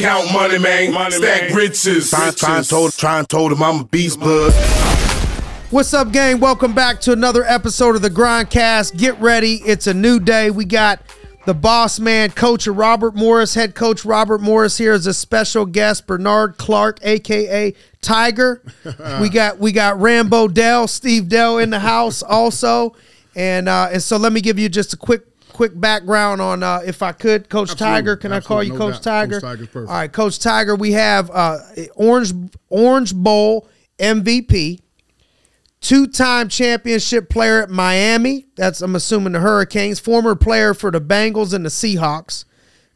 Count money, man. Money, Stack man. riches. Try, try told, try and told him I'm a beast blood. What's up, gang? Welcome back to another episode of the Grindcast. Get ready. It's a new day. We got the boss man, coach Robert Morris, head coach Robert Morris here as a special guest, Bernard Clark, aka Tiger. we got we got Rambo Dell, Steve Dell in the house also. And uh, and so let me give you just a quick quick background on uh, if I could, Coach Absolutely. Tiger. Can I call you no Coach doubt. Tiger? Coach. All right, Coach Tiger. We have uh, Orange Orange Bowl MVP two-time championship player at Miami. That's I'm assuming the Hurricanes. Former player for the Bengals and the Seahawks.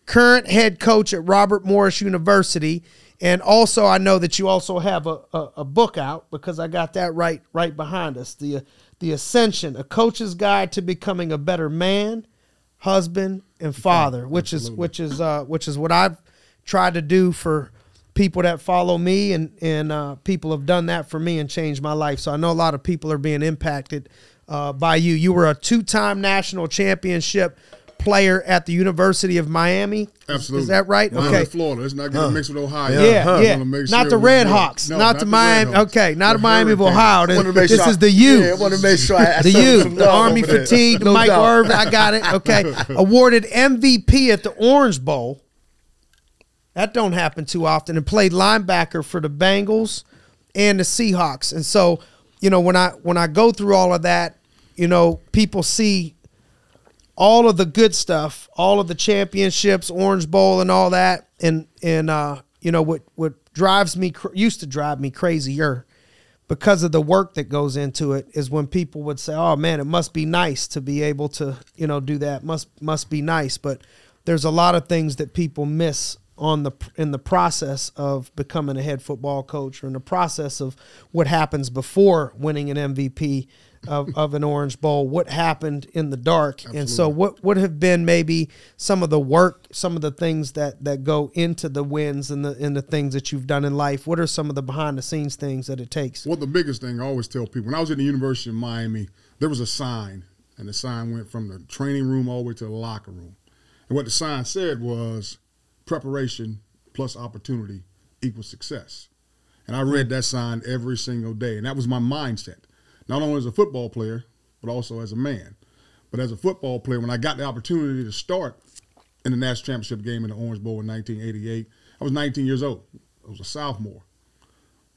Current head coach at Robert Morris University. And also, I know that you also have a, a, a book out because I got that right right behind us. The the Ascension, a coach's guide to becoming a better man, husband, and father, which is which is uh, which is what I've tried to do for people that follow me and and uh, people have done that for me and changed my life. So I know a lot of people are being impacted uh, by you. You were a two-time national championship player at the University of Miami. Is- Absolutely. Is that right? Miami, okay. Florida. Let's not get it mix with Ohio. Yeah, I uh-huh. yeah. wanna make not sure the Red Hawks, no, not, the Red Miami. Okay, not The the Miami of Hurricanes. Ohio. Wanted to make This sure is the I, U. Yeah, I want to make sure I, I the U, the Army fatigue, the No Mike doubt. Irvin. I got it. Okay, awarded MVP at the Orange Bowl. That don't happen too often. And played linebacker for the Bengals and the Seahawks. And so, you know, when I when I go through all of that, you know, people see all of the good stuff, all of the championships, Orange Bowl, and all that, and and uh, you know what what drives me used to drive me crazier because of the work that goes into it is when people would say, "Oh man, it must be nice to be able to you know do that. Must must be nice." But there's a lot of things that people miss on the in the process of becoming a head football coach or in the process of what happens before winning an MVP of, of an Orange Bowl, what happened in the dark. And so what would have been maybe some of the work, some of the things that that go into the wins and the and the things that you've done in life? What are some of the behind the scenes things that it takes? Well, the biggest thing I always tell people when I was at the University of Miami, there was a sign, and the sign went from the training room all the way to the locker room. And what the sign said was preparation plus opportunity equals success. And I read hmm. that sign every single day. And that was my mindset, not only as a football player, but also as a man. But as a football player, when I got the opportunity to start in the national championship game in the Orange Bowl in 1988, I was 19 years old. I was a sophomore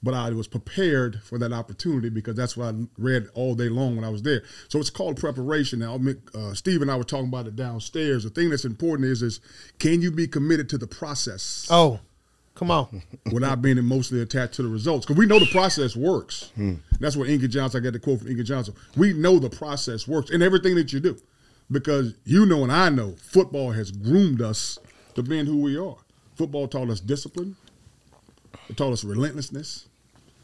but I was prepared for that opportunity because that's what I read all day long when I was there. So it's called preparation. Now, uh, Steve and I were talking about it downstairs. The thing that's important is, is can you be committed to the process Oh, come on. without being emotionally attached to the results? Because we know the process works. Hmm. That's what Inky Johnson, I got the quote from Inky Johnson. We know the process works in everything that you do because you know and I know football has groomed us to being who we are. Football taught us discipline. It taught us relentlessness,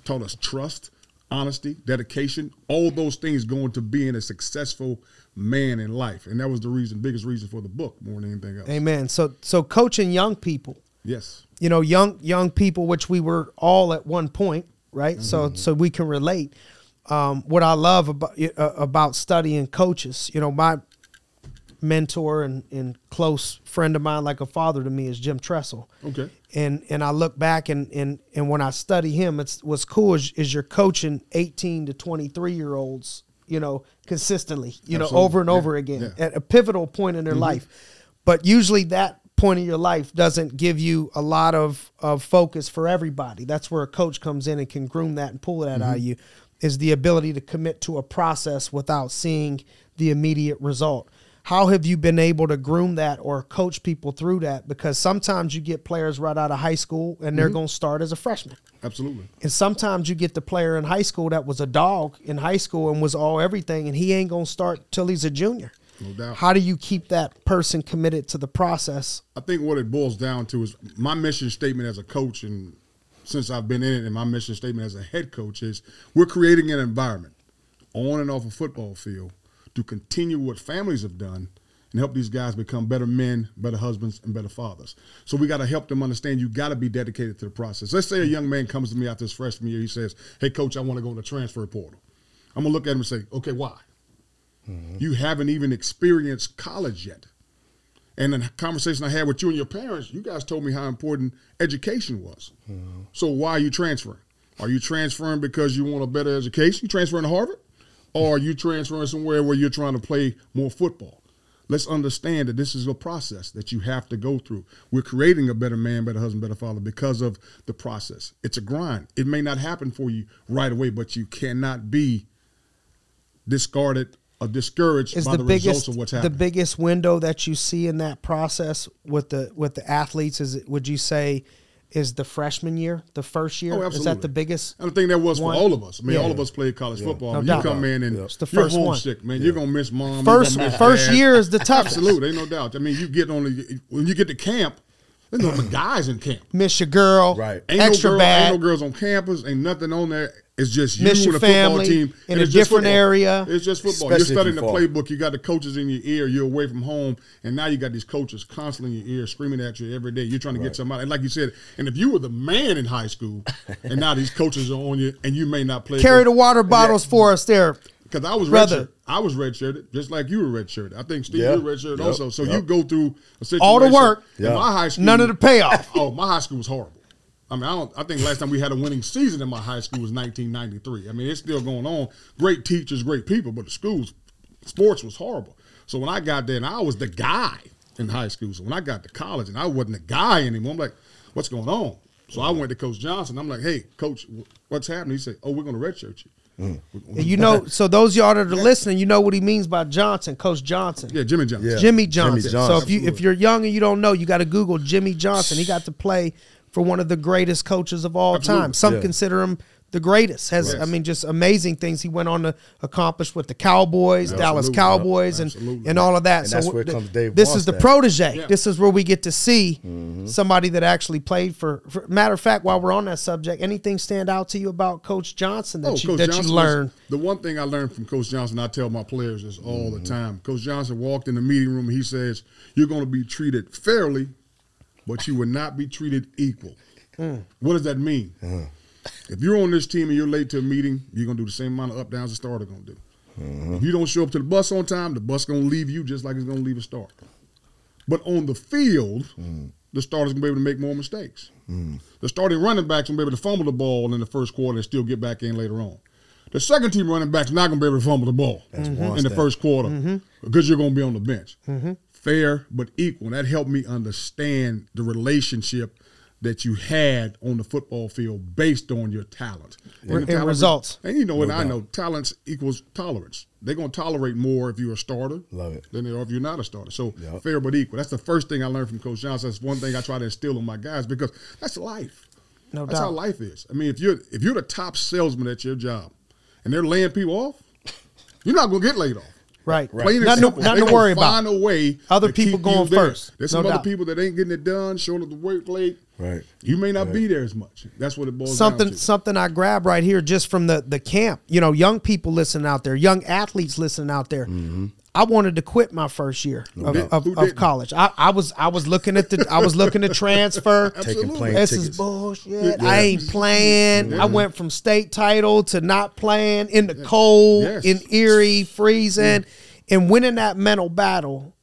taught us trust, honesty, dedication, all those things going to being a successful man in life. And that was the reason, biggest reason for the book more than anything else. Amen. So so coaching young people, Yes. you know, young young people, which we were all at one point, right? So so we can relate. Um, what I love about uh, about studying coaches, you know, my mentor and, and close friend of mine, like a father to me, is Jim Tressel. Okay. And and I look back and and and when I study him, it's what's cool is, is you're coaching 18 to 23 year olds, you know, consistently, you know, over and Yeah. over again Yeah. Mm-hmm. at a pivotal point in their life. But usually that point in your life doesn't give you a lot of, of focus for everybody. That's where a coach comes in and can groom that and pull that out of Mm-hmm. you is the ability to commit to a process without seeing the immediate result. How have you been able to groom that or coach people through that? Because sometimes you get players right out of high school and Mm-hmm. they're going to start as a freshman. Absolutely. And sometimes you get the player in high school that was a dog in high school and was all everything, and he ain't gonna start till he's a junior. No doubt. How do you keep that person committed to the process? I think what it boils down to is my mission statement as a coach, and since I've been in it, and my mission statement as a head coach is we're creating an environment on and off a football field to continue what families have done and help these guys become better men, better husbands, and better fathers. So we got to help them understand you got to be dedicated to the process. Let's say a young man comes to me after his freshman year, he says, "Hey, coach, I want to go in the transfer portal." I'm gonna look at him and say, "Okay, why?" You haven't even experienced college yet. And the conversation I had with you and your parents, you guys told me how important education was. So why are you transferring? Are you transferring because you want a better education? You transferring to Harvard? Or are you transferring somewhere where you're trying to play more football? Let's understand that this is a process that you have to go through. We're creating a better man, better husband, better father because of the process. It's a grind. It may not happen for you right away, but you cannot be discarded or discouraged is by the, the, biggest results of what's the biggest window that you see in that process with the with the athletes is would you say is the freshman year the first year Oh, is that the biggest And I think that was One- for all of us. I mean, Yeah. all of us played college football. No I mean, doubt. you come in and It's the you're first one. homesick, man. You're gonna miss mom. first miss first dad. year is the toughest Absolutely, ain't no doubt. I mean, you get on the when you get to camp. There's no guys in camp. miss your girl Right. Ain't extra no girl, bad Ain't no girls on campus. Ain't nothing on there. It's just you Miss and the football team in a different area. It's just football. Especially you're studying the playbook. You got the coaches in your ear. You're away from home, and now you got these coaches constantly in your ear, screaming at you every day. You're trying to get somebody. And like you said, and if you were the man in high school, and now these coaches are on you, and you may not play. carry the water bottles for us there Because I was Brother. redshirted. I was redshirted, just like you were redshirted. I think Steve, Yeah. you were redshirted Yep. also. So Yep. you go through a situation. All the work. In my high school, none of the payoff Oh, my high school was horrible. I mean, I don't. I think last time we had a winning season in my high school was 1993. I mean, it's still going on. Great teachers, great people, but the schools, sports was horrible. So when I got there, and I was the guy in high school. So when I got to college, and I wasn't the guy anymore, I'm like, what's going on? So I went to Coach Johnson. I'm like, hey, Coach, what's happening? He said, oh, we're going to redshirt you. Mm. And you know so those y'all that are listening you know what he means by johnson coach johnson Yeah, Jimmy Johnson. Yeah. Jimmy Johnson. Johnson. So if you if you're young and you don't know, you got to Google Jimmy Johnson. He got to play for one of the greatest coaches of all Absolutely. time. Some Yeah. consider him the greatest. Has I mean just amazing things he went on to accomplish with the Cowboys, Dallas. Cowboys, and and all of that. And so that's where th- comes Dave this is the protege. Yeah. This is where we get to see somebody that actually played for, for. Matter of fact, while we're on that subject, anything stand out to you about Coach Johnson that you that you was- learned? the one thing I learned from Coach Johnson, I tell my players this all Mm-hmm. the time. Coach Johnson walked in the meeting room and he says, You're going to be treated fairly, but you will not be treated equal. Mm. What does that mean? Uh-huh. If you're on this team and you're late to a meeting, you're going to do the same amount of up downs a starter going to do. Uh-huh. If you don't show up to the bus on time, the bus going to leave you just like it's going to leave a starter. But on the field, mm. the starter's gonna be able to make more mistakes. Mm. The starting running back's gonna be able to fumble the ball in the first quarter and still get back in later on. The second team running back's not gonna be able to fumble the ball That's in the first quarter mm-hmm. because you're gonna be on the bench. Mm-hmm. Fair but equal. And that helped me understand the relationship that you had on the football field based on your talent And the talent- results. And you know what No I know, talents equals tolerance. They're gonna tolerate more if you're a starter Love it. than they are if you're not a starter. So Yep. fair but equal. That's the first thing I learned from Coach Johnson. That's one thing I try to instill in my guys because that's life. No doubt. that's how life is. I mean, if you're if you're the top salesman at your job and they're laying people off, you're not gonna get laid off. Right. Plain and Nothing, simple. nothing to gonna worry about. Find a way. Other to people keep you going there. first. There's No some other people that ain't getting it done, showing up the work late. Right. You may not be there as much. That's what it boils something down to. something I grab right here just from the the camp. You know, young people listening out there, young athletes listening out there. Mm-hmm. I wanted to quit my first year of, of, of college. I, I was I was looking at the I was looking to transfer. Taking plane This tickets. is bullshit. Yeah. I ain't playing. I went from state title to not playing in the cold, Yes. in Erie, freezing, and winning that mental battle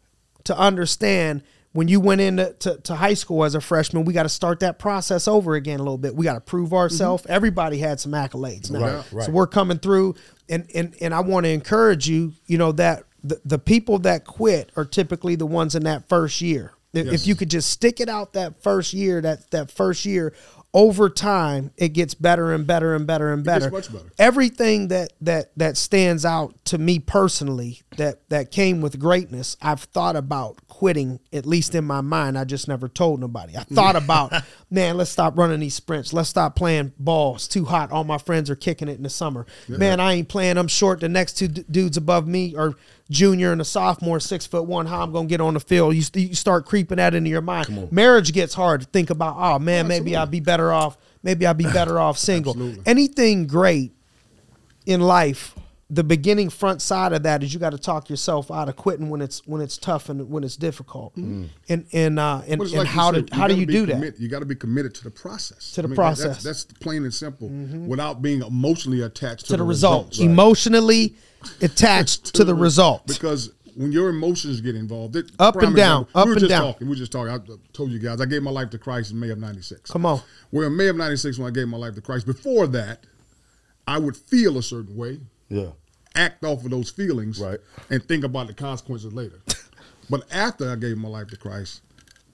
to understand when you went into to, to high school as a freshman, we got to start that process over again a little bit. We got to prove mm-hmm. ourselves. Everybody had some accolades now. Right, right. So we're coming through and and and I want to encourage you, you know, that the, the people that quit are typically the ones in that first year. If, if you could just stick it out that first year, that that first year, over time, it gets better and better and better and gets better. much better. Everything that that that stands out to me personally that that came with greatness, I've thought about quitting at least in my mind. I just never told nobody. I thought about, man, let's stop running these sprints. Let's stop playing ball. It's too hot. All my friends are kicking it in the summer. Man, I ain't playing. I'm short. The next two d- dudes above me are junior and a sophomore, six foot one. How I'm gonna get on the field? You, you start creeping that into your mind. Marriage gets hard to think about. Oh man, maybe I'd be better off. Maybe I'd be better off single. Absolutely. Anything great in life, the beginning front side of that is you got to talk yourself out of quitting when it's when it's tough and when it's difficult. And and uh, and, and like how said, to how do you do that? You got to be committed to the process. To the that- process. Mm-hmm. That's, that's plain and simple. Without being emotionally attached to, To the result, results. emotionally attached to the result. Because when your emotions get involved, it, Up and down, up we were and just down. talking. We were just talking. I told you guys I gave my life to Christ in May of '96. Come on. Well, in May of '96, when I gave my life to Christ, before that, I would feel a certain way, Yeah. act off of those feelings, Right. and think about the consequences later. but after I gave my life to Christ,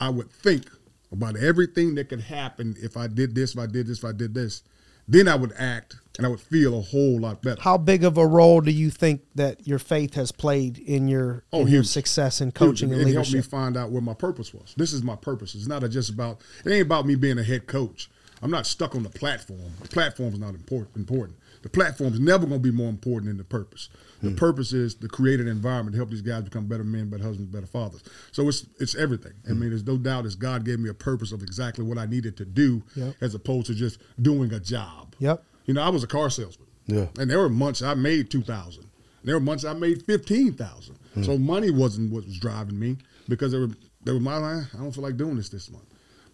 I would think about everything that could happen if I did this, if I did this, if I did this. Then I would act, and I would feel a whole lot better. How big of a role do you think that your faith has played in your Oh, in your success in Huge. coaching it and helped me find out where my purpose was. This is my purpose. It's not just about. It ain't about me being a head coach. I'm not stuck on the platform. The platform's not important. Important. The platform's never going to be more important than the purpose. The Hmm. purpose is to create an environment to help these guys become better men, better husbands, better fathers. So it's it's everything. I Hmm. mean, there's no doubt. It's God gave me a purpose of exactly what I needed to do, Yep. as opposed to just doing a job. Yep. You know, I was a car salesman. Yeah. And there were months I made two thousand. There were months I made fifteen thousand. So money wasn't what was driving me because there were there were my line. I don't feel like doing this this month.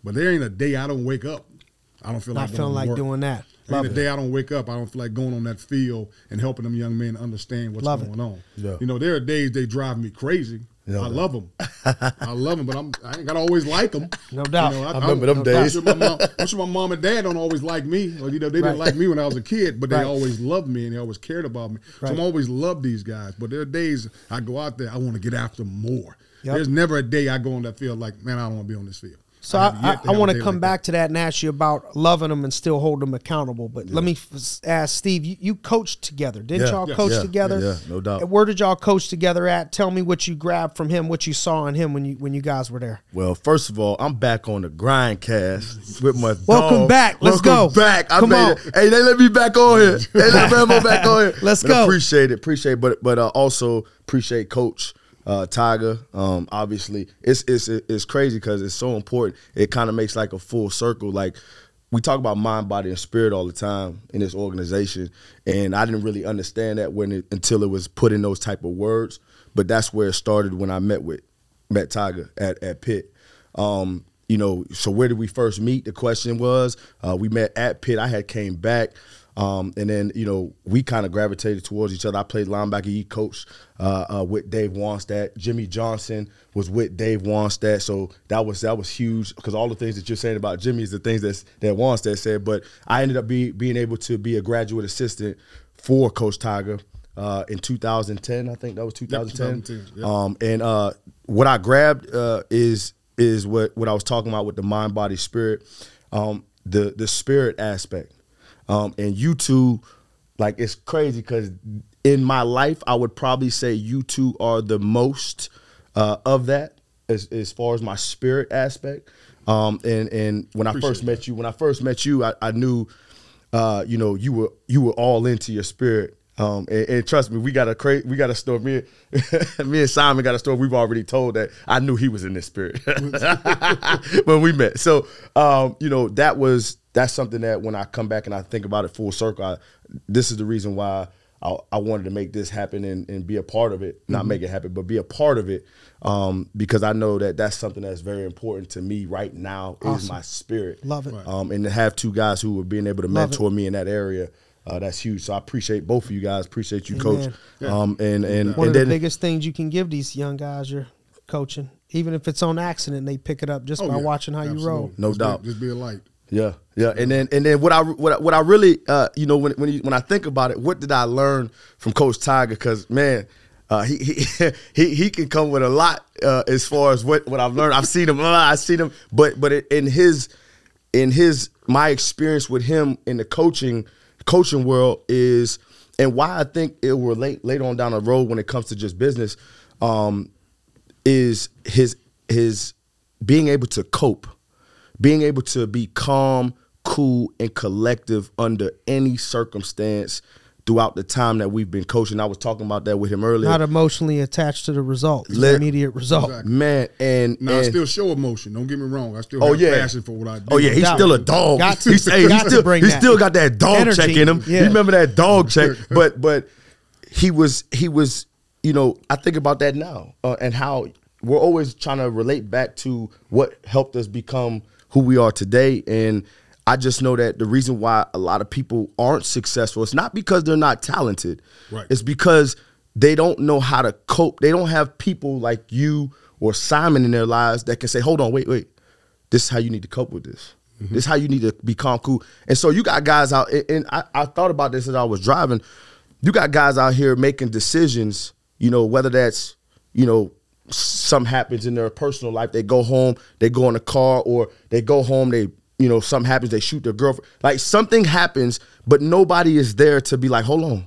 But there ain't a day I don't wake up. I don't feel Not like feeling like work. doing that. There Love ain't it. a day I don't wake up. I don't feel like going on that field and helping them young men understand what's Love it. going on. Yeah. You know, there are days they drive me crazy. Yeah. I love them. I love them, but I'm I ain't gotta always like them. No doubt. I remember them I'm days. sure, my mom, I'm sure my mom and dad don't always like me. Or, you know, they didn't Right. like me when I was a kid, but they always loved me and they always cared about me. Right. So I'm always loved these guys. But there are days I go out there, I want to get after more. Yep. There's never a day I go on that field like, man, I don't want to be on this field. So have I, I, I want to come like back that. to that and ask you about loving them and still hold them accountable. But let me f- ask Steve. You, you coached together, didn't Yeah. y'all Yeah. coach Yeah. together? Yeah, no doubt. Where did y'all coach together at? Tell me what you grabbed from him, what you saw in him when you when you guys were there. Well, first of all, I'm back on the grindcast with my Welcome dog. back. Let's Welcome go. back. I Come on. it. Hey, they let me back on here. They let Rambo back on here. Let's But go. Appreciate it. Appreciate it. But but uh, also appreciate Coach uh, Tiger. Um, obviously, it's it's it's crazy because it's so important. It kind of makes like a full circle. Like we talk about mind, body, and spirit all the time in this organization, and I didn't really understand that when it, until it was put in those type of words. But that's where it started when I met with met Tiger at at Pitt. Um, you know, so where did we first meet? The question was, uh, we met at Pitt. I had came back, um, and then you know we kind of gravitated towards each other. I played linebacker. He coached uh, uh, with Dave Wannstedt. Jimmy Johnson was with Dave Wannstedt, so that was that was huge because all the things that you're saying about Jimmy is the things that's that Wannstedt said. But I ended up be, being able to be a graduate assistant for Coach Tiger. Uh, in 2010, I think that was 2010. 2010, yep. Um, and uh, what I grabbed uh, is is what what I was talking about with the mind, body, spirit, um, the the spirit aspect. Um, and you two, like it's crazy because in my life, I would probably say you two are the most uh, of that as as far as my spirit aspect. Um, and and when I first met you, when I first met you, I, I knew, uh, you know, you were you were all into your spirit. Um, and, and trust me, we got a cra- we got a story. Me, and- me and Simon got a story. We've already told that I knew he was in this spirit when we met. So, um, you know, that was that's something that when I come back and I think about it full circle, I, this is the reason why I, I wanted to make this happen and, and be a part of it. Not make it happen, but be a part of it um, because I know that that's something that's very important to me right now is my spirit. Love it. Um, and to have two guys who were being able to Love it. mentor me in that area. Uh, that's huge. So I appreciate both of you guys. Appreciate you, Amen. Coach. Um, and and, One and of the biggest things you can give these young guys you're coaching, even if it's on accident, they pick it up just Oh, by yeah. watching how you roll. No Just be- doubt. just be a light. Yeah, yeah, and then and then what I what I, what I really uh, you know when when you, when I think about it, what did I learn from Coach Tiger? Because man, uh, he, he he he can come with a lot uh, as far as what what I've learned. I've seen him, uh, I've seen him, but but in his in his my experience with him in the coaching coaching world is and why I think it will relate later on down the road when it comes to just business um, is his his being able to cope, being able to be calm, cool, and collective under any circumstance throughout the time that we've been coaching. I was talking about that with him earlier. Not emotionally attached to the result, the Let- immediate result. Exactly. Man, and, Now I still show emotion. Don't get me wrong. I still Oh have yeah, passion for what I do. Oh yeah, he's doubt. still a dog. Got to. He's, hey, he Got to still, bring he that. still got that dog Energy. check in him. Yeah. You remember that dog check? But but he was he was you know I think about that now uh, and how we're always trying to relate back to what helped us become who we are today and. I just know that the reason why a lot of people aren't successful, it's not because they're not talented. Right. It's because they don't know how to cope. They don't have people like you or Simon in their lives that can say, "Hold on, wait, wait. This is how you need to cope with this. Mm-hmm. This is how you need to be calm, cool." And so you got guys out, and- and I, I thought about this as I was driving. You got guys out here making decisions. You know, whether that's you know something happens in their personal life, they go home, they go in a car, or they go home, they you know something happens, they shoot their girlfriend. Like something happens, but nobody is there to be like, "Hold on."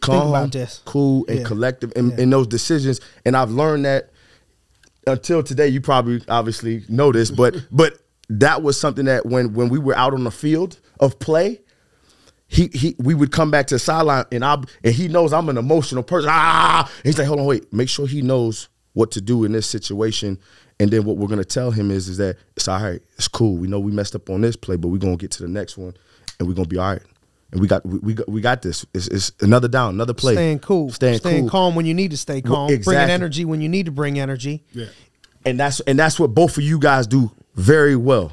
calm, cool, and Yeah. collective in, Yeah. in those decisions. And I've learned that until today. You probably obviously know this, but but that was something that when when we were out on the field of play. He, he we would come back to the sideline and I and he knows I'm an emotional person. Ah, and he's like, hold on, wait, make sure he knows what to do in this situation. And then what we're gonna tell him is is that it's all right, it's cool. We know we messed up on this play, but we're gonna get to the next one, and we're gonna be all right. And we got we, we got we got this. It's, it's another down, another play. Staying cool, staying, cool. calm when you need to stay Well, calm, bringing energy when you need to bring energy. Yeah. and that's and that's what both of you guys do very well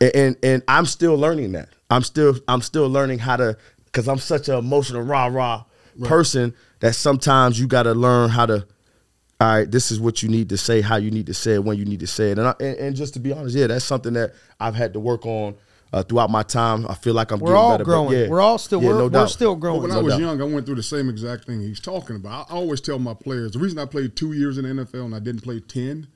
and, and and i'm still learning that i'm still i'm still learning how to because i'm such an emotional rah rah person that sometimes you got to learn how to all right this is what you need to say how you need to say it when you need to say it and, I, and, and just to be honest yeah that's something that i've had to work on uh, throughout my time i feel like i'm We're getting all better, growing. yeah. We're all still Yeah, we're, no we're doubt. still But growing. when No I was doubt. young, I went through the same exact thing he's talking about. I always tell my players the reason I played two years in the NFL and I didn't play ten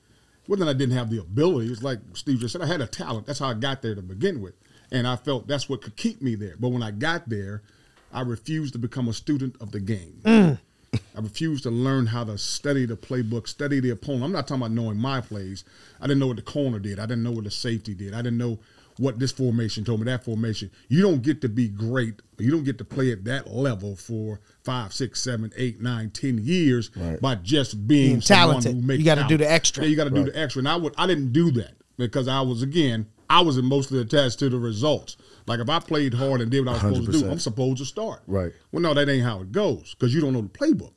wasn't that I didn't have the ability. It's like Steve just said, I had a talent. That's how I got there to begin with, and I felt that's what could keep me there. But when I got there, I refused to become a student of the game. Mm. I refused to learn how to study the playbook, study the opponent. I'm not talking about knowing my plays. I didn't know what the corner did. I didn't know what the safety did. I didn't know what this formation told me, that formation. You don't get to be great. You don't get to play at that level for five, six, seven, eight, nine, ten years Right. by just being, Being talented. Who makes You gotta do the extra. Yeah, you got to do the extra. And I would, I didn't do that because I was again, I was mostly attached to the results. Like if I played hard and did what I was supposed to do, I'm supposed to start. Right. Well, no, that ain't how it goes because you don't know the playbook.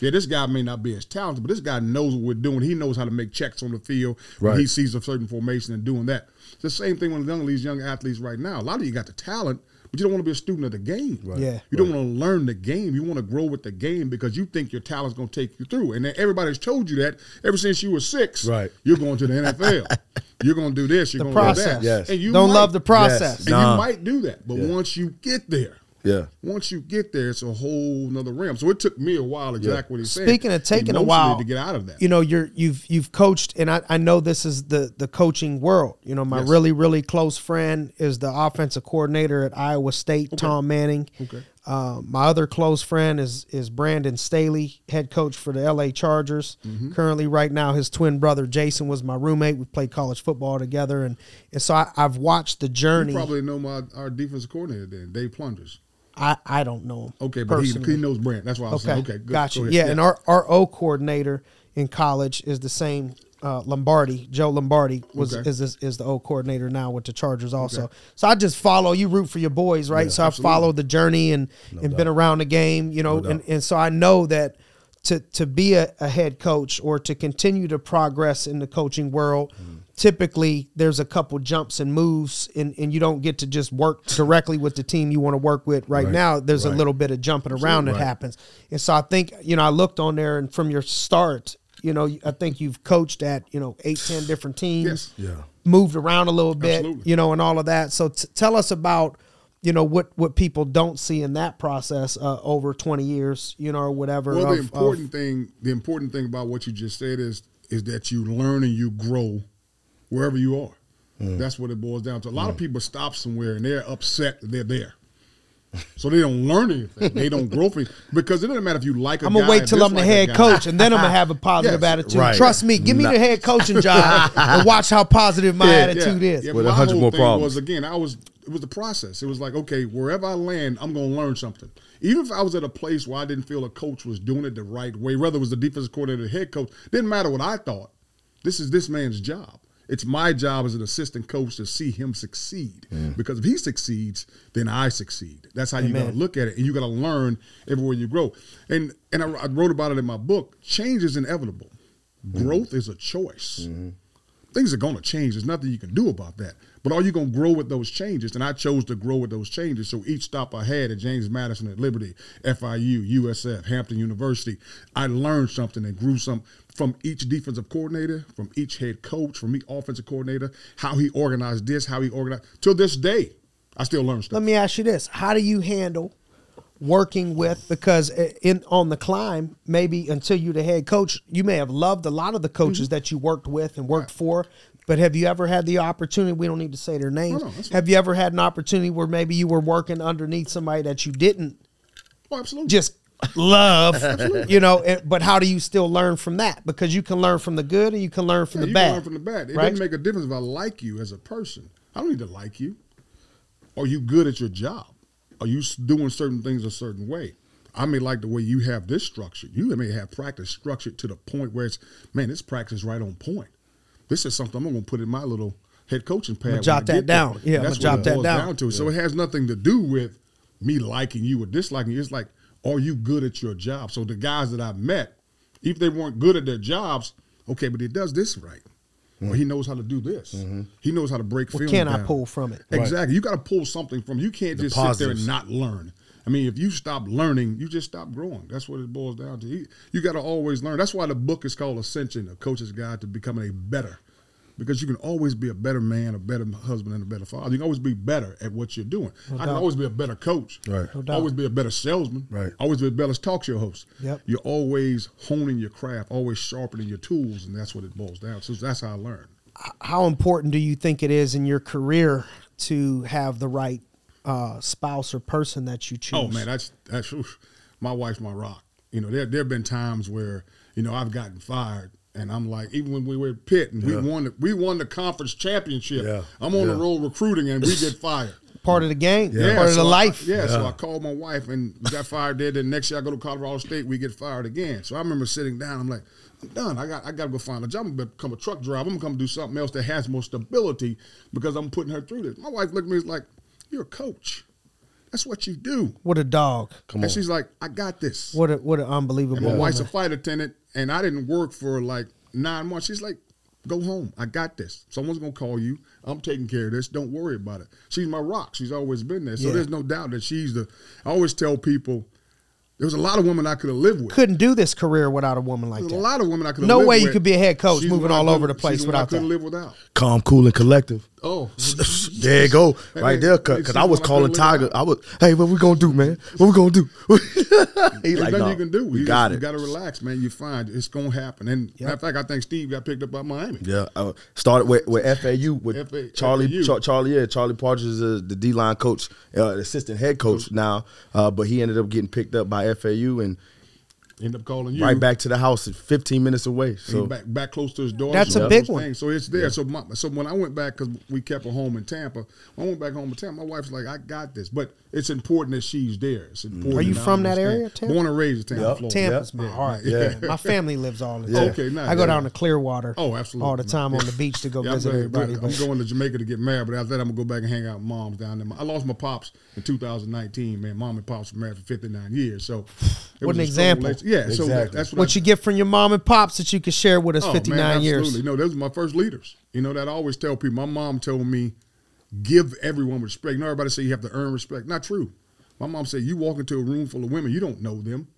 Yeah, this guy may not be as talented, but this guy knows what we're doing. He knows how to make checks on the field Right. he sees a certain formation and doing that. It's the same thing with young, these young athletes right now. A lot of you got the talent, but you don't want to be a student of the game. Yeah. You don't want to learn the game. You want to grow with the game because you think your talent's going to take you through. And everybody's told you that ever since you were six. Right. You're going to the NFL. you're going to do this. You're The going to do process. that. Yes. And you Don't might- love the process. And Nah. you might do that, but Yeah. once you get there, yeah once you get there, it's a whole nother realm. So it took me a while, exactly what he's saying. Speaking of taking a emotionally while to get out of that. You know, you're you've you've coached, and I, I know this is the the coaching world. You know, my Yes. really really close friend is the offensive coordinator at Iowa State, Tom Manning. Okay. Um, my other close friend is is Brandon Staley, head coach for the L.A. Chargers. Mm-hmm. Currently, right now, his twin brother Jason was my roommate. We played college football together, and and so I, I've watched the journey. you journey. probably know my our defensive coordinator then, Dave Plunders. I I don't know him. Okay, but he, he knows Brand. That's why I was Okay, saying. Okay, good. gotcha. Go ahead. Yeah, and our our O coordinator in college is the same. Uh, Lombardi, Joe Lombardi was Okay. is is is the O coordinator now with the Chargers also. So I just follow you root for your boys, right? so I absolutely. followed the journey and and been around the game, you know, doubt. and, and so I know that to to be a, a head coach or to continue to progress in the coaching world, Mm-hmm. Typically there's a couple jumps and moves and, and you don't get to just work directly with the team you want to work with right, Right, now. There's a little bit of jumping around that Right. happens. And so I think, you know, I looked on there and from your start, you know, I think you've coached at, you know, eight, ten different teams, Yes. yeah moved around a little bit, Absolutely. you know, and all of that. So t- tell us about, you know, what, what people don't see in that process uh, over 20 years, you know, or whatever. Well, of- the of- important thing, the important thing about what you just said is is that you learn and you grow wherever you are. Mm. That's what it boils down to. A lot of people stop somewhere and they're upset that they're there. So they don't learn anything. They don't grow from because it doesn't matter if you like a I'm gonna wait or till I'm the head guy. coach, and then I'm gonna have a positive Yes, attitude. right. Trust me, give me Nah. the head coaching job and watch how positive my attitude yeah, is. Yeah, With my 100 whole more thing problems. Was again, I was it was the process. It was like okay, wherever I land, I'm going to learn something. Even if I was at a place where I didn't feel a coach was doing it the right way, whether it was the defensive coordinator, or the head coach, didn't matter what I thought. This is this man's job. It's my job as an assistant coach to see him succeed. Because if he succeeds, then I succeed. That's how you got to look at it, and you got to learn everywhere you grow. And and I, I wrote about it in my book. Change is inevitable. Mm-hmm. Growth is a choice. Mm-hmm. things are going to change. There's nothing you can do about that. But are you going to grow with those changes? And I chose to grow with those changes. So each stop I had at James Madison, at Liberty, FIU, USF, Hampton University, I learned something and grew some from each defensive coordinator, from each head coach, from each offensive coordinator, how he organized this, how he organized. Till this day, I still learn stuff. Let me ask you this: How do you handle working with? Because in on the climb, maybe until you're the head coach, you may have loved a lot of the coaches Mm-hmm. that you worked with and worked for. But have you ever had the opportunity? We don't need to say their names. No, no, have you ever had an opportunity where maybe you were working underneath somebody that you didn't oh, absolutely. just love, you know? and- But how do you still learn from that? Because you can learn from the good and you can learn from Yeah, the bad. can learn from the bad. It right? doesn't make a difference if I like you as a person. I don't need to like you. Are you good at your job? Are you doing certain things a certain way? I may like the way you have this structure. You may have practice structured to the point where it's, man, this practice right on point. This is something I'm going to put in my little head coaching pad. jot that get there. down. Yeah, I'm that's gonna what jot that boils down. to. So it has nothing to do with me liking you or disliking you. It's like, are you good at your job? So the guys that I've met, if they weren't good at their jobs, okay, but he does this right. Or he knows how to do this. Mm-hmm. He knows how to break What film. can I pull from it? Exactly. You got to pull something from. You can't The just sit there and not learn. I mean, if you stop learning, you just stop growing. That's what it boils down to. You, you got to always learn. That's why the book is called Ascension: A Coach's Guide to Becoming a Better. Because you can always be a better man, a better husband, and a better father. You can always be better at what you're doing. I can always be a better coach. Right. No always be a better salesman. Right. Always be a better talk show host. Yep. You're always honing your craft, always sharpening your tools, and that's what it boils down. to. So that's how I learned. how important do you think it is in your career to have the right uh, spouse or person that you choose? Oh man, that's that's oof. my wife's my rock. You know, there there have been times where you know I've gotten fired, and I'm like, even when we were at Pitt and Yeah. we won the, we won the conference championship. Yeah. I'm on the road recruiting, and we get fired. part of the game, Yeah. part of so the I- life. yeah, so I called my wife and we got fired there. Then next year I go to Colorado State, we get fired again. So I remember sitting down. I'm like, I'm done. I got I got to go find a job. I'm gonna become a truck driver. I'm gonna come do something else that has more stability because I'm putting her through this. My wife looked at me and was like, "You're a coach. That's what you do." What a dog! Come and on. she's like, "I got this." What a what an unbelievable. And my wife's a flight attendant, and I didn't work for like nine months. She's like, go home. I got this. Someone's gonna call you. I'm taking care of this. Don't worry about it. She's my rock. She's always been there. So Yeah. there's no doubt that she's the. I always tell people, there was a lot of women I could have lived with. Couldn't do this career without a woman like There's a that. lot of women I could have No lived way you could be a head coach She's moving the one I all over the place she's the I without couldn't that. live without. Calm, cool, and collective. Oh, There you go, right there. Because I was the one I calling Tiger. I was, hey, what we gonna do, man? What we gonna do? There's like, nothing no, you can do. We you got just, it. You got to relax, man. You find it's gonna happen. And matter of fact, I think Steve got picked up by Miami. Yeah, uh, started with, with FAU with FA Charlie. Char- Charlie, yeah, Charlie Partridge is uh, the D line coach, uh, assistant head coach now. Uh, but he ended up getting picked up by FAU and End up calling you right back to the house, 15 minutes away. So So back back close to his door. That's so a all big those one. things. So it's there. So my, so when I went back because we kept a home in Tampa, when I went back home in Tampa. My wife's like, I got this, but it's important that she's there. It's mm-hmm. important. Are you from that area, Tampa? Born and raised in Tampa, Yep. Florida. Tampa's Yeah. my heart. Yeah. man. My family lives all the Yeah. time. Okay, nice. I go down to Clearwater. Oh, absolutely. All the time on the beach to go Yeah, I'm, visit glad- everybody. I'm going to Jamaica to get married, but after that, I'm gonna go back and hang out with moms down there. I lost my pops in 2019. Man, mom and pops were married for 59 years. So, it What was an example. Relation- Yeah, so that's what, what I, you get from your mom and pops that you can share with us Oh, 59 man, years. Absolutely. No, those are my first leaders. You know that I always tell people. My mom told me, give everyone respect. You know, everybody say you have to earn respect. Not true. My mom said, you walk into a room full of women, you don't know them.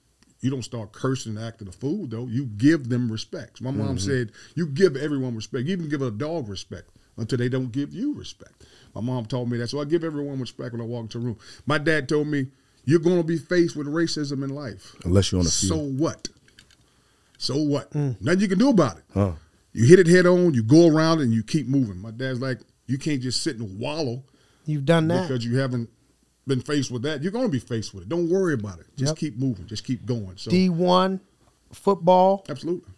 You don't start cursing and acting a fool, though. You give them respect. My mom mm-hmm. said, you give everyone respect. You even give a dog respect until they don't give you respect. My mom told me that. So I give everyone respect when I walk into a room. My dad told me, you're going to be faced with racism in life. unless you're on the field. So what? So what? Mm. Nothing you can do about it. Huh. You hit it head on, you go around and you keep moving. My dad's like, you can't just sit and wallow You've done that. because you haven't been faced with that. You're going to be faced with it. Don't worry about it. Just Yep. keep moving. Just keep going. So D1 football, absolutely,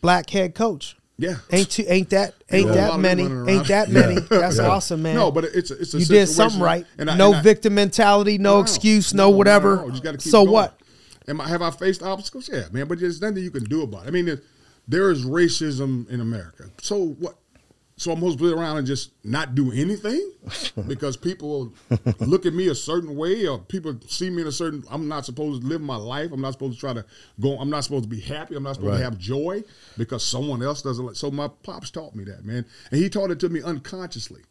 black head coach. Yeah. Ain't too, ain't that ain't Yeah. That many? Ain't that many? That's awesome, man. No, but it's a, it's a you did something right. and I- no and I- victim mentality, no, excuse, no, no, whatever. no, you just gotta keep so going. what? Am I, have I faced obstacles? Yeah, man. But there's nothing you can do about it. I mean, there is racism in America. So what? So I'm supposed to sit around and just not do anything because people look at me a certain way or people see me in a certain. I'm not supposed to live my life. I'm not supposed to try to go. I'm not supposed to be happy. I'm not supposed Right. to have joy because someone else doesn't. like- So my pops taught me that, man, and he taught it to me unconsciously.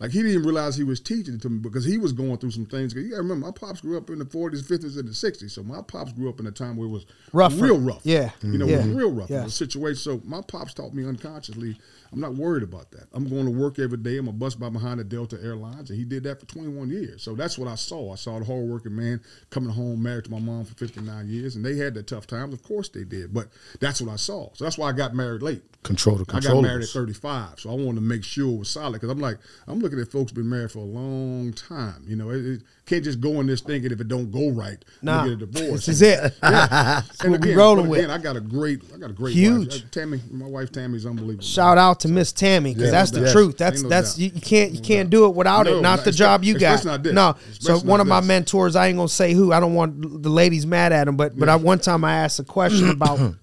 Like he didn't realize he was teaching it to me because he was going through some things. 'Cause You got to remember, my pops grew up in the 40s, 50s, and the 60s. So my pops grew up in a time where it was Rougher. real rough. Yeah. you know, Yeah. it was real rough. It Yeah. was a situation. So my pops taught me unconsciously. I'm not worried about that. I'm going to work every day. I'm a bus by behind the Delta Airlines, and he did that for 21 years. So that's what I saw. I saw the hardworking man coming home, married to my mom for 59 years, and they had their tough times. Of course they did, but that's what I saw. So that's why I got married late. Control the control. I got married at 35, so I wanted to make sure it was solid because I'm like, I'm looking at folks been married for a long time. You know, it, it can't just go in this thinking if it don't go right, Nah, you get a divorce. this is it. Yeah. what we again, rolling but with. again, I got a great, I got a great Huge. Wife. Uh, Tammy, my wife Tammy's unbelievable. Shout out to Miss Tammy because Yeah, that's the yes. truth. That's no that's doubt. you, you can't you can't doubt. do it without No, it. Not not- the job you got. not this. No. So one not of my mentors, I ain't gonna say who. I don't want the ladies mad at him, but but I one time I asked a question about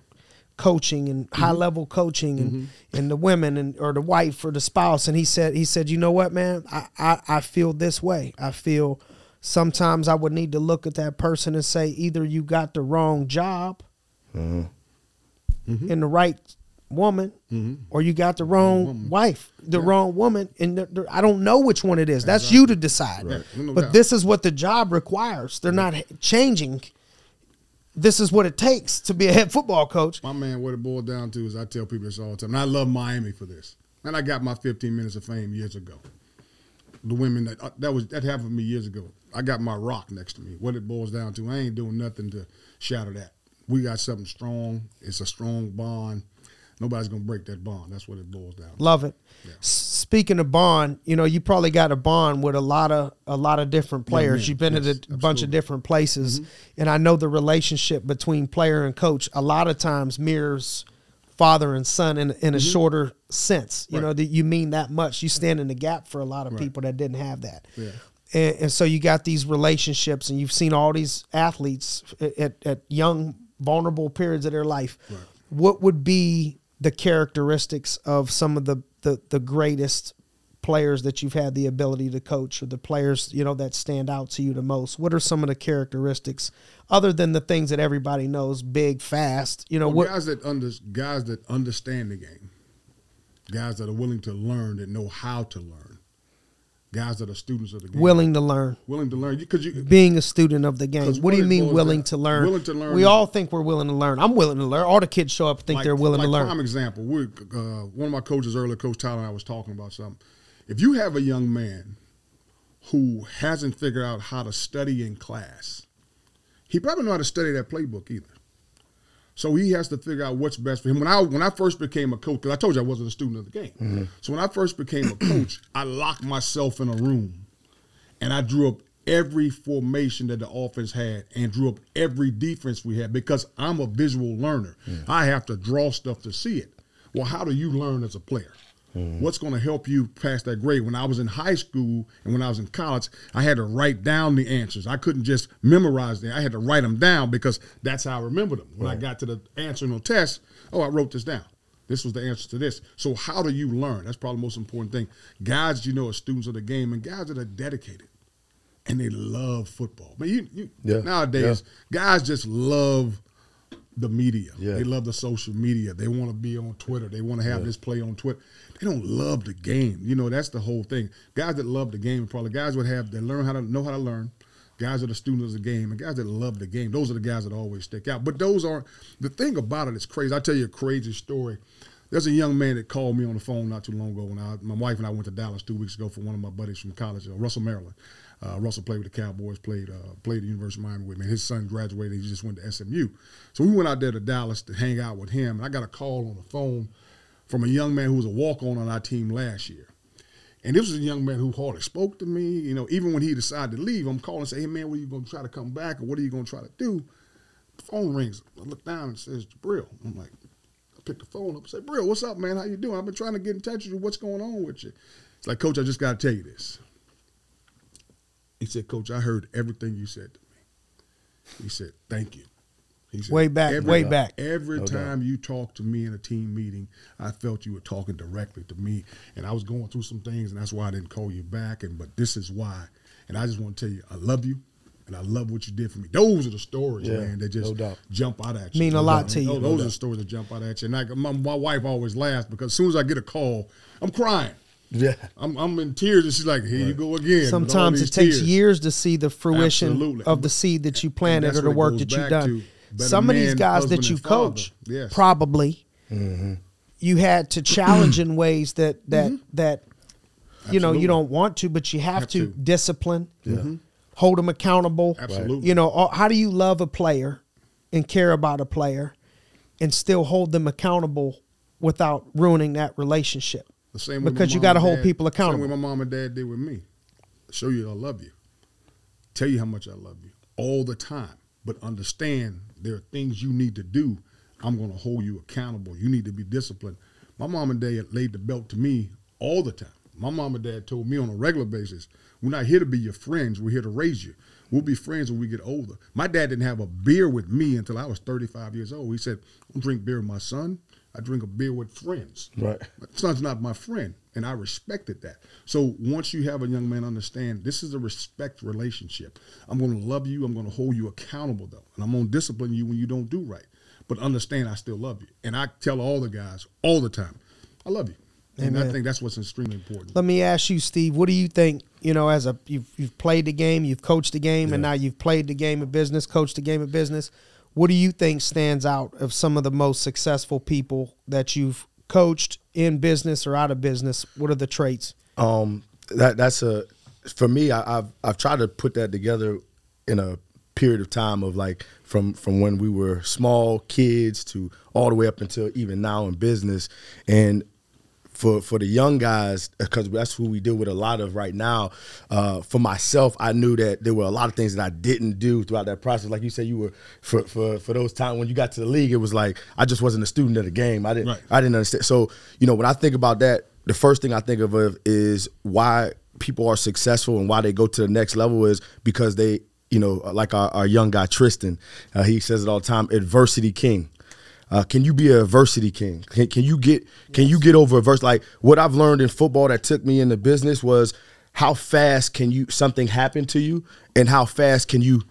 coaching and high Mm-hmm. level coaching and and the women and or the wife or the spouse, and he said he said you know what man I I, I feel this way. I feel sometimes I would need to look at that person and say either you got the wrong job Mm-hmm. and the right woman, or you got the wrong wife, the wrong woman, and the, the- I don't know which one it is. That's you to decide. Right. No But doubt. this is what the job requires. They're not changing. This is what it takes to be a head football coach. My man, what it boiled down to is I tell people this all the time, and I love Miami for this. And I got my 15 minutes of fame years ago. The women that uh, that was that happened to me years ago. I got my rock next to me. What it boils down to, I ain't doing nothing to shatter that. We got something strong. It's a strong bond. Nobody's gonna break that bond. That's what it boils down. to. Love it. S- Speaking of bond, you know, you probably got a bond with a lot of a lot of different players. You've been Yes, at a bunch of absolutely. Mm-hmm. different places, and I know the relationship between player and coach a lot of times mirrors father and son in in a shorter sense. You Mm-hmm. Right. know that you mean that much. You stand in the gap for a lot of Right. people that didn't have that. Yeah. And, and so you got these relationships, and you've seen all these athletes at, at, at young, vulnerable periods of their life. Right. What would be the characteristics of some of the, the the greatest players that you've had the ability to coach, or the players you know that stand out to you the most? What are some of the characteristics other than the things that everybody knows, big, fast? You know Well, what? guys that under, guys that understand the game, guys that are willing to learn, that know how to learn, guys that are students of the game, Willing to learn. willing to learn. Because you, being a student of the game. What do you mean willing to learn? willing to learn We all think we're willing to learn. I'm willing to learn. All the kids show up think they're willing like to learn. Prime example, we uh, one of my coaches earlier, Coach Tyler, and I was talking about something. If you have a young man who hasn't figured out how to study in class, he probably know how to study that playbook either. So he has to figure out what's best for him. When I when I first became a coach, because I told you I wasn't a student of the game. Mm-hmm. So when I first became a coach, I locked myself in a room and I drew up every formation that the offense had and drew up every defense we had because I'm a visual learner. I have to draw stuff to see it. Well, how do you learn as a player? Mm-hmm. What's going to help you pass that grade? When I was in high school and when I was in college, I had to write down the answers. I couldn't just memorize them. I had to write them down because that's how I remembered them. When I got to the answering on test, oh, I wrote this down. This was the answer to this. So how do you learn? That's probably the most important thing. Guys, you know, are students of the game and guys that are dedicated and they love football. But you, you Yeah, nowadays, guys just love the media. Yeah. They love the social media. They want to be on Twitter. They want to have this play on Twitter. They don't love the game. You know, that's the whole thing. Guys that love the game, probably guys would have that learn how to know how to learn. Guys that are students of the game and guys that love the game. Those are the guys that always stick out. But those aren't the thing about it is crazy. I'll tell you a crazy story. There's a young man that called me on the phone not too long ago when I, my wife and I went to Dallas two weeks ago for one of my buddies from college, uh, Russell, Maryland. Uh, Russell played with the Cowboys, played uh, played at the University of Miami with me. His son graduated. He just went to SMU. So we went out there to Dallas to hang out with him. And I got a call on the phone from a young man who was a walk on on our team last year. And this was a young man who hardly spoke to me. You know, even when he decided to leave, I'm calling and say, hey, man, what are you going to try to come back or what are you going to try to do? The phone rings. I look down and says, Jabril. I'm like, I pick the phone up and say, Brill, what's up, man? How you doing? I've been trying to get in touch with you. What's going on with you? It's like, Coach, I just got to tell you this. He said, Coach, I heard everything you said to me. He said, thank you. He said, Way back, way back. Every No doubt. time you talked to me in a team meeting, I felt you were talking directly to me, and I was going through some things, and that's why I didn't call you back. And but this is why, and I just want to tell you, I love you, and I love what you did for me. Those are the stories, Yeah, man, that just no jump out at you. Mean a No lot doubt. to you. Those, No those are the stories that jump out at you. And I, my, my wife always laughs because as soon as I get a call, I'm crying. Yeah. I'm, I'm in tears, and she's like, "Here you go again." Sometimes it takes tears. years to see the fruition Absolutely. of the seed that you planted or the work that you've done. to. Better Some of these guys that you coach, Yes. probably mm-hmm. you had to challenge in ways that that mm-hmm. that you know you don't want to, but you have, Have to, to. discipline, mm-hmm. hold them accountable. Absolutely. You know, uh, how do you love a player and care about a player and still hold them accountable without ruining that relationship? The same way because you got to hold dad- people Same accountable. way my mom and dad did with me. Show you I love you. Tell you how much I love you all the time. But understand there are things you need to do. I'm going to hold you accountable. You need to be disciplined. My mom and dad laid the belt to me all the time. My mom and dad told me on a regular basis, we're not here to be your friends. We're here to raise you. We'll be friends when we get older. My dad didn't have a beer with me until I was 35 years old. He said, don't drink beer with my son. I drink a beer with friends. Right. My son's not my friend, and I respected that. So once you have a young man understand this is a respect relationship. I'm going to love you. I'm going to hold you accountable though, and I'm going to discipline you when you don't do right. But understand I still love you, and I tell all the guys all the time, I love you, and I think that's what's extremely important. Let me ask you, Steve. What do you think? You know, as a you've you've played the game, you've coached the game, and now you've played the game of business, coached the game of business. What do you think stands out of some of the most successful people that you've coached in business or out of business? What are the traits? Um, that that's a for me. I, I've I've tried to put that together in a period of time of like from from when we were small kids to all the way up until even now in business, and for for the young guys because that's who we deal with a lot of right now. Uh, for myself, I knew that there were a lot of things that I didn't do throughout that process. Like you said, you were for for for those times when you got to the league, it was like I just wasn't a student of the game. I didn't Right. I didn't understand. So you know when I think about that, the first thing I think of is why people are successful and why they go to the next level is because they you know like our, our young guy Tristan, uh, he says it all the time, adversity king. Uh, can you be a adversity king? Can, can you get can you get over adversity? Like what I've learned in football that took me into business was how fast can you something happen to you, and how fast can you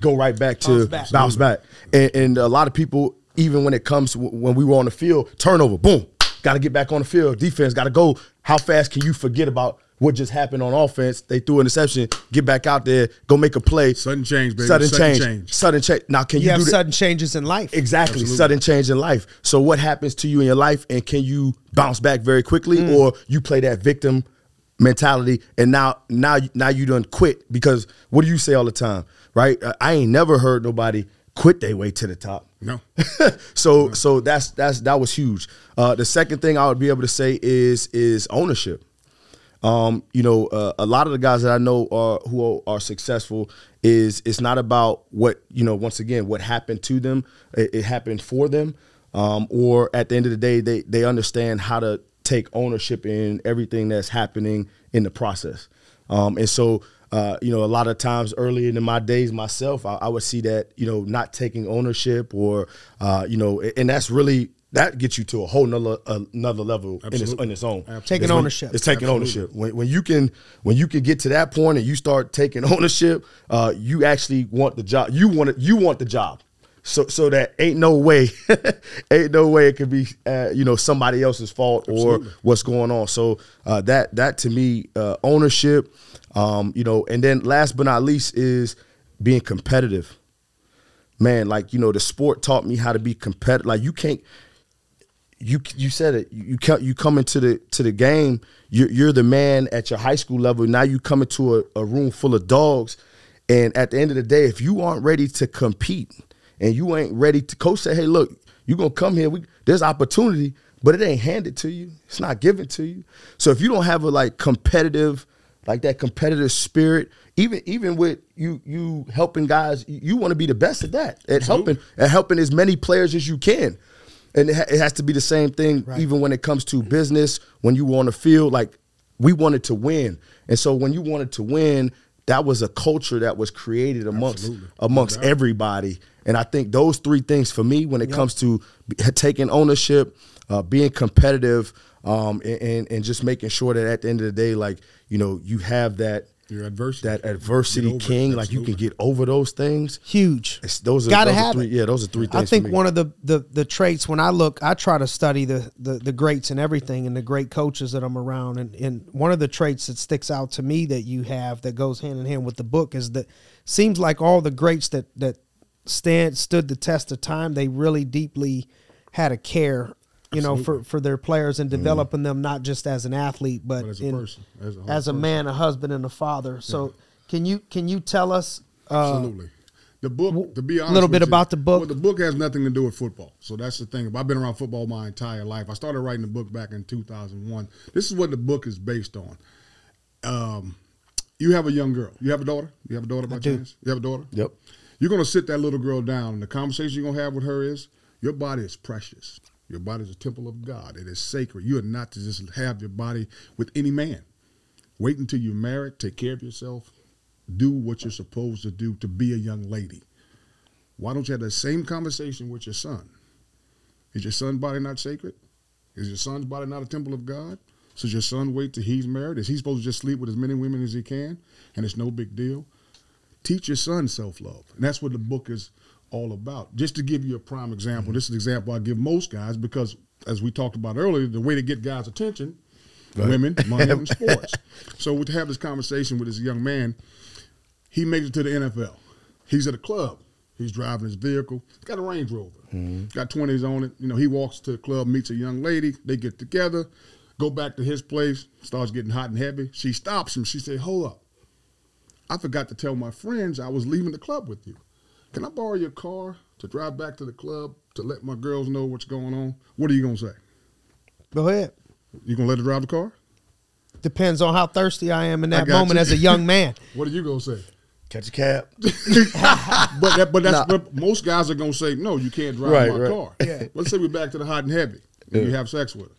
go right back to Bounce bounce back. back. And, and a lot of people, even when it comes to when we were on the field, turnover, boom, got to get back on the field. Defense got to go. How fast can you forget about what just happened on offense? They threw an interception. Get back out there, go make a play. Sudden change, baby. Sudden, Sudden change. change. Sudden change. Now, can You, you, have do that? sudden changes in life. Exactly, Absolutely. sudden change in life. So what happens to you in your life, and can you bounce back very quickly, Mm. or you play that victim mentality, and now now now you done quit because what do you say all the time, right? Uh, I ain't never heard nobody quit their way to the top. No. so so that's that's that was huge. Uh, the second thing I would be able to say is is ownership. Um, you know, uh, a lot of the guys that I know are who are, are successful is it's not about what you know. Once again, what happened to them, it, it happened for them, um, or at the end of the day, they they understand how to take ownership in everything that's happening in the process. Um, and so, uh, you know, a lot of times early in my days myself, I, I would see that you know not taking ownership or uh, you know, and that's really that gets you to a whole nother another level in its, Absolutely. in its own. Absolutely. Taking It's when- ownership. It's taking Absolutely. ownership. When, when you can when you can get to that point and you start taking ownership, uh, you actually want the job. You want it. You want the job. So so that ain't no way, ain't no way it could be uh, you know somebody else's fault or what's going on. So uh, that that to me uh, ownership, um, you know, and then last but not least is being competitive. Man, like you know, the sport taught me how to be competitive. Like you can't you you said it. You come you come into the to the game. You're you're the man at your high school level. Now you come into a, a room full of dogs, and at the end of the day, if you aren't ready to compete and you ain't ready to, coach say, hey, look, you're gonna come here. We there's opportunity, but it ain't handed to you. It's not given to you. So if you don't have a like competitive, like that competitive spirit, even even with you you helping guys, you, you want to be the best at that at helping at helping as many players as you can and it, ha- it has to be the same thing even when it comes to business when you were on the field like we wanted to win and so when you wanted to win that was a culture that was created amongst Absolutely. amongst everybody. And I think those three things for me, when it comes to b- taking ownership, uh, being competitive, um, and, and and just making sure that at the end of the day, like you know, you have that Your adversity. that adversity over it. king, like you can get over those things. Huge. It's, those are Gotta those are have three, it. Yeah, those are three things. I think for me. one of the, the the traits when I look, I try to study the the, the greats and everything and the great coaches that I'm around. And, and one of the traits that sticks out to me that you have that goes hand in hand with the book is that seems like all the greats that that stand stood the test of time, they really deeply had a care, you know, for, for their players and developing them not just as an athlete but, But as a in- person, as a whole as a man, a husband, and a father. So can you can you tell us uh, Absolutely. The book, to be honest, a little bit you, about the book. Well, the book has nothing to do with football. So that's the thing. I've been around football my entire life. I started writing the book back in 2001. This is what the book is based on. Um, you have a young girl. You have a daughter. You have a daughter by do. chance. You have a daughter. Yep. You're gonna sit that little girl down, and the conversation you're gonna have with her is, your body is precious. Your body is a temple of God. It is sacred. You are not to just have your body with any man. Wait until you're married. Take care of yourself. Do what you're supposed to do to be a young lady. Why don't you have the same conversation with your son? Is your son's body not sacred? Is your son's body not a temple of God? So your son wait till he's married? Is he supposed to just sleep with as many women as he can? And it's no big deal? Teach your son self love. And that's what the book is all about. Just to give you a prime example, mm-hmm. this is an example I give most guys because, as we talked about earlier, the way to get guys' attention, women, money, and sports. So we have this conversation with this young man. He makes it to the NFL. He's at a club. He's driving his vehicle. He's got a Range Rover. Mm-hmm. Got 20s on it. You know, he walks to the club, meets a young lady. They get together, go back to his place, starts getting hot and heavy. She stops him. She said, Hold up. I forgot to tell my friends I was leaving the club with you. Can I borrow your car to drive back to the club to let my girls know what's going on? What are you going to say? go ahead. You going to let her drive the car? Depends on how thirsty I am in that moment you. as a young man. What are you going to say? Catch a cab. But that, but that's Nah. most guys are gonna say no. You can't drive Right, my right. car. Yeah. Let's say we're back to the hot and heavy. And You have sex with her.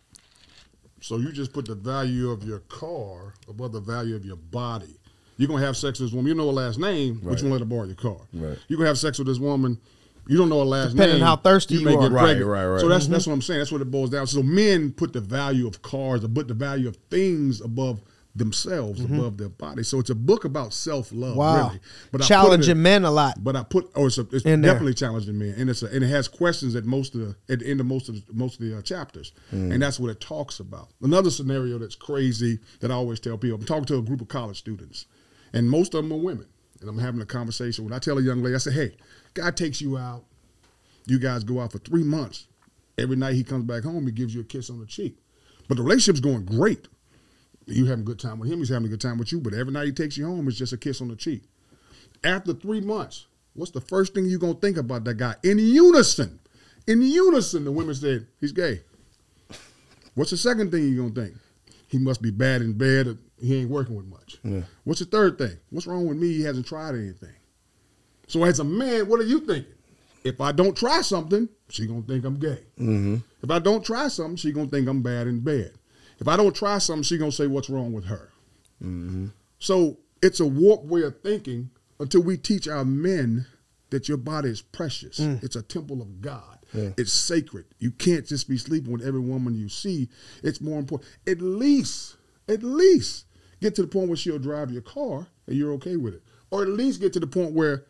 So you just put the value of your car above the value of your body. You're gonna have sex with this woman. You know her last name, but Right. you gonna let her borrow your car. Right. You're gonna have sex with this woman. You don't know her last name. Depending name. how thirsty you may are. get Right, pregnant. right, right. So that's mm-hmm. that's what I'm saying. That's what it boils down. So men put the value of cars, or put the value of things above themselves, mm-hmm. above their body. So it's a book about self love. Wow. Really. But I put it Challenging in- men a lot. but I put oh, it's, a, it's In there. definitely challenging me, and it's a, and it has questions at most of the at the end of most of the, most of the uh, chapters, mm. and that's what it talks about. Another scenario that's crazy that I always tell people: I'm talking to a group of college students, and most of them are women, and I'm having a conversation. When I tell a young lady, I say, "Hey, God takes you out. You guys go out for three months. Every night he comes back home, he gives you a kiss on the cheek, but the relationship's going great. You having a good time with him, he's having a good time with you, but every night he takes you home, it's just a kiss on the cheek." after three months, what's the first thing you're gonna think about that guy? In unison, in unison, the women said he's gay. What's the second thing you're gonna think? He must be bad in bed. Or he ain't working with much. What's the third thing? What's wrong with me? He hasn't tried anything. So as a man, what are you thinking? If I don't try something, she gonna think I'm gay. Mm-hmm. If I don't try something, she gonna think I'm bad in bed. If I don't try something, she gonna say what's wrong with her. Mm-hmm. So it's a warped way of thinking until we teach our men that your body is precious. Mm. It's a temple of God. It's sacred. You can't just be sleeping with every woman you see. It's more important. At least, at least get to the point where she'll drive your car and you're okay with it. Or at least get to the point where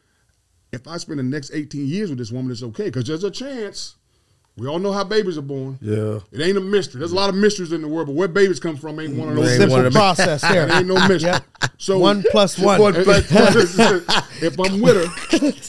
if I spend the next 18 years with this woman, it's okay. Because there's a chance. We all know how babies are born. Yeah. It ain't a mystery. There's a lot of mysteries in the world, but where babies come from ain't one of those. Ain't one Simple of process there. It ain't no mystery. Yep. So One plus one. One plus if I'm with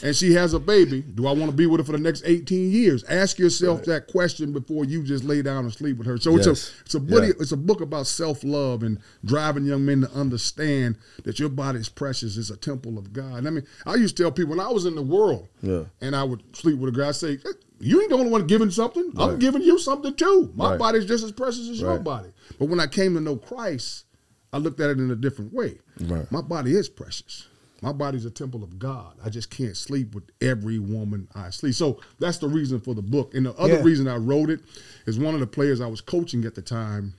her and she has a baby, do I want to be with her for the next 18 years? Ask yourself that question before you just lay down and sleep with her. So Yes. it's a it's a book, Yeah. it's a book about self love and driving young men to understand that your body is precious. It's a temple of God. I mean, I used to tell people when I was in the world, Yeah. and I would sleep with a guy, I say. You ain't the only one giving something. I'm giving you something too. My Right. body's just as precious as your body. But when I came to know Christ, I looked at it in a different way. Right. My body is precious. My body's a temple of God. I just can't sleep with every woman I sleep. So that's the reason for the book. And the other Yeah. reason I wrote it is one of the players I was coaching at the time.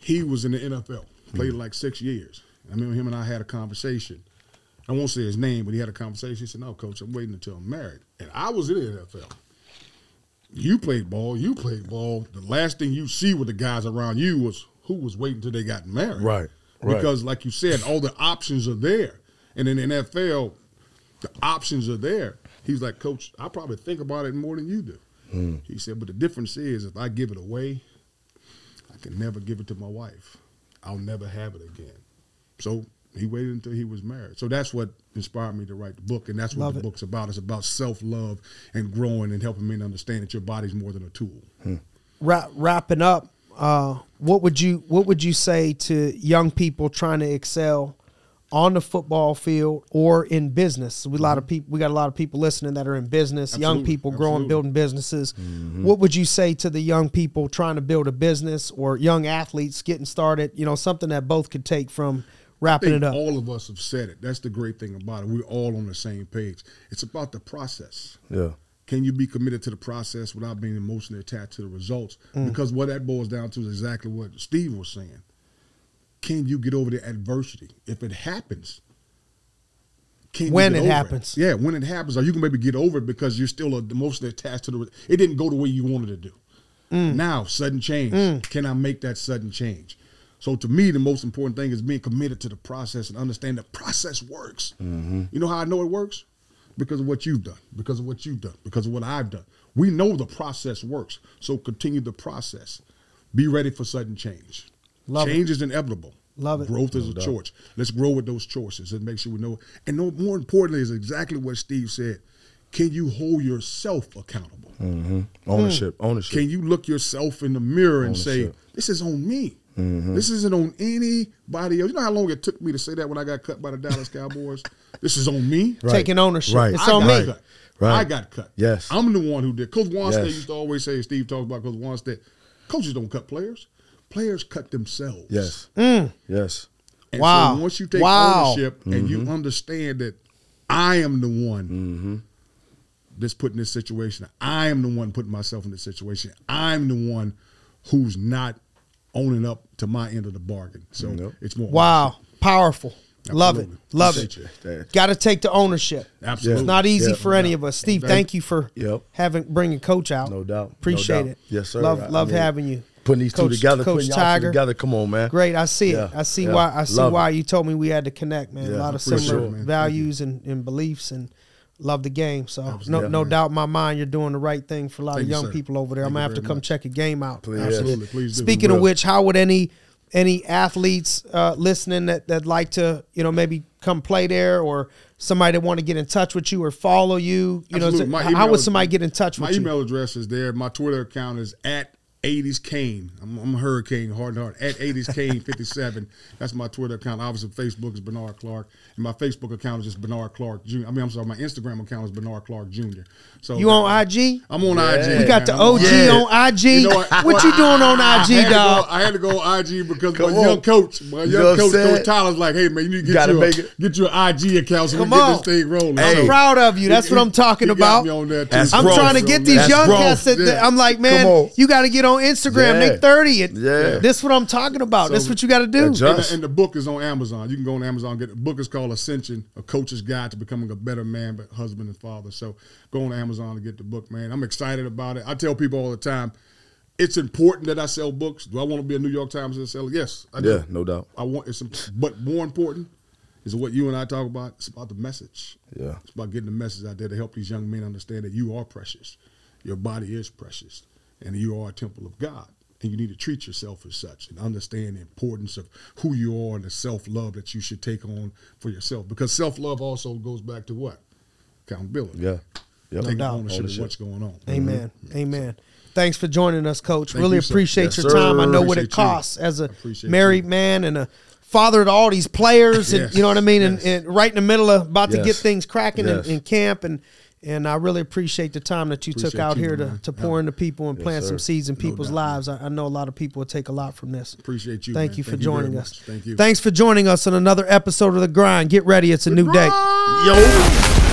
He was in the NFL, played hmm. like six years, I remember him and I had a conversation. I won't say his name, but he had a conversation. He said, "No, coach, I'm waiting until I'm married." And I was in the NFL. You played ball. You played ball. The last thing you see with the guys around you was who was waiting until they got married. Right, right. Because, like you said, all the options are there, and in the NFL, the options are there. He's like, Coach, I probably think about it more than you do. Mm. He said, but the difference is, if I give it away, I can never give it to my wife. I'll never have it again. So he waited until he was married. So that's what inspired me to write the book, and that's what Love the it. book's about. It's about self love and growing and helping men understand that your body's more than a tool. Hmm. Wrap, wrapping up, uh, what would you what would you say to young people trying to excel on the football field or in business? We a lot of mm-hmm. people we got a lot of people listening that are in business, young Absolutely, people growing, absolutely. building businesses. Mm-hmm. What would you say to the young people trying to build a business or young athletes getting started? You know, something that both could take from I wrapping think it up. all of us have said it. That's the great thing about it. We're all on the same page. It's about the process. Yeah. Can you be committed to the process without being emotionally attached to the results? Mm. Because what that boils down to is exactly what Steve was saying. Can you get over the adversity? If it happens, can you When get it over happens. Yeah, when it happens, or you can maybe get over it because you're still emotionally attached to the. It didn't go the way you wanted it to do. Mm. Now, sudden change. Can I make that sudden change? So to me, the most important thing is being committed to the process and understand the process works. You know how I know it works? Because of what you've done, because of what you've done, because of what I've done. We know the process works. So continue the process. Be ready for sudden change. Love change is inevitable. Love it. Growth is a choice. Let's grow with those choices and make sure we know. And no, more importantly, is exactly what Steve said. Can you hold yourself accountable? Mm-hmm. Ownership. Ownership. Can you look yourself in the mirror and say, "This is on me. Mm-hmm. This isn't on anybody else." You know how long it took me to say that when I got cut by the Dallas Cowboys. this is on me. Right. Taking ownership. Right. It's I on got me. cut. Right. I got cut. Yes. I'm the one who did. Coach Wannstedt Yes. used to always say, Steve talks about Coach Wannstedt, coaches don't cut players. Players cut themselves. Yes. Mm. Yes. And Wow. so once you take Wow. ownership and you understand that I am the one that's put in this situation, I am the one putting myself in this situation. I'm the one who's not owning up to my end of the bargain. So Yep. it's more Wow. Powerful. Love it. Love it. Appreciate you. Got to take the ownership. Absolutely. It's not easy Yeah, for no any doubt. of us. Steve, Thank- thank you for Yep. having bringing coach out. No doubt. No Appreciate doubt. it. Yes, sir. Love I love mean, having you. Putting these Coach- two together, Coach putting y'all Tiger. two together. Come on, man. Great. I see Yeah, it. I see yeah. why I see Love why it. you told me we had to connect, man. Yeah, a lot of appreciate similar it, man. Thank values and, and beliefs and love the game. So no Absolutely, no man. doubt in my mind you're doing the right thing for a lot Thank of young sir. people over there. Thank I'm gonna have to come much. check a game out. Please. Absolutely. Please do. Speaking of which, how would any any athletes uh, listening that that like to you know maybe come play there or somebody that want to get in touch with you or follow you? You know, Absolutely. My how would somebody get in touch My with you? My email address is there. My Twitter account is at 80s Kane. I'm, I'm a hurricane, hard and hard. At 80s Kane 57. That's my Twitter account. Obviously, Facebook is Bernard Clark. And my Facebook account is just Bernard Clark Jr. I mean, I'm sorry, my Instagram account is Bernard Clark Jr. So You on IG? I'm on Yeah. IG. We We got man. the I'm on OG Yeah. on IG. You know what? what you doing on IG, had to go- I had to go on IG because Come my on. young coach, my You young know coach, saying? Coach Tyler's like, hey man, you need to get Gotta your make it- get your IG account so Come we get this thing rolling. Hey. I'm proud of you. That's he- what I'm talking he about. got me on there, too. I'm growth. trying to get these young growth. cats. That, that- I'm like, man, you got to get on Instagram. Yeah. They 30. And Yeah. This is what I'm talking about. this So- what you got to do. And the, and the book is on Amazon. You can go on Amazon and get the book is called Ascension: A Coach's Guide to Becoming a Better Man, but husband and father. So go on Amazon and get the book, man. I'm excited about it. I tell people all the time, it's important that I sell books. Do I want to be a New York Times bestseller? Yes, I do. Yeah, no doubt. I want it's, but more important is what you and I talk about. It's about the message. Yeah. It's about getting the message out there to help these young men understand that you are precious. Your body is precious, and you are a temple of God. And you need to treat yourself as such and understand the importance of who you are and the self love that you should take on for yourself. Because self love also goes back to what? Accountability. Yeah. Yep. Taking doubt. ownership, Ownership. of what's going on. Amen. Mm-hmm. Amen. Thanks for joining us, Coach. Thank really you, appreciate Yes, your sir. time. I know what it Appreciate you. costs as a Appreciate married you. man and a father to all these players, and you know what I mean. Yes. And, and right in the middle of about to get things cracking Yes. in, in camp, and and I really appreciate the time that you took out you, here to, man. to pour into people and plant sir. some seeds in No people's doubt, lives. I, I know a lot of people will take a lot from this. Appreciate you. Thank man. you for very joining much. us. Thank you. Thanks for joining us on another episode of The Grind. Get ready, it's a new day. Yo.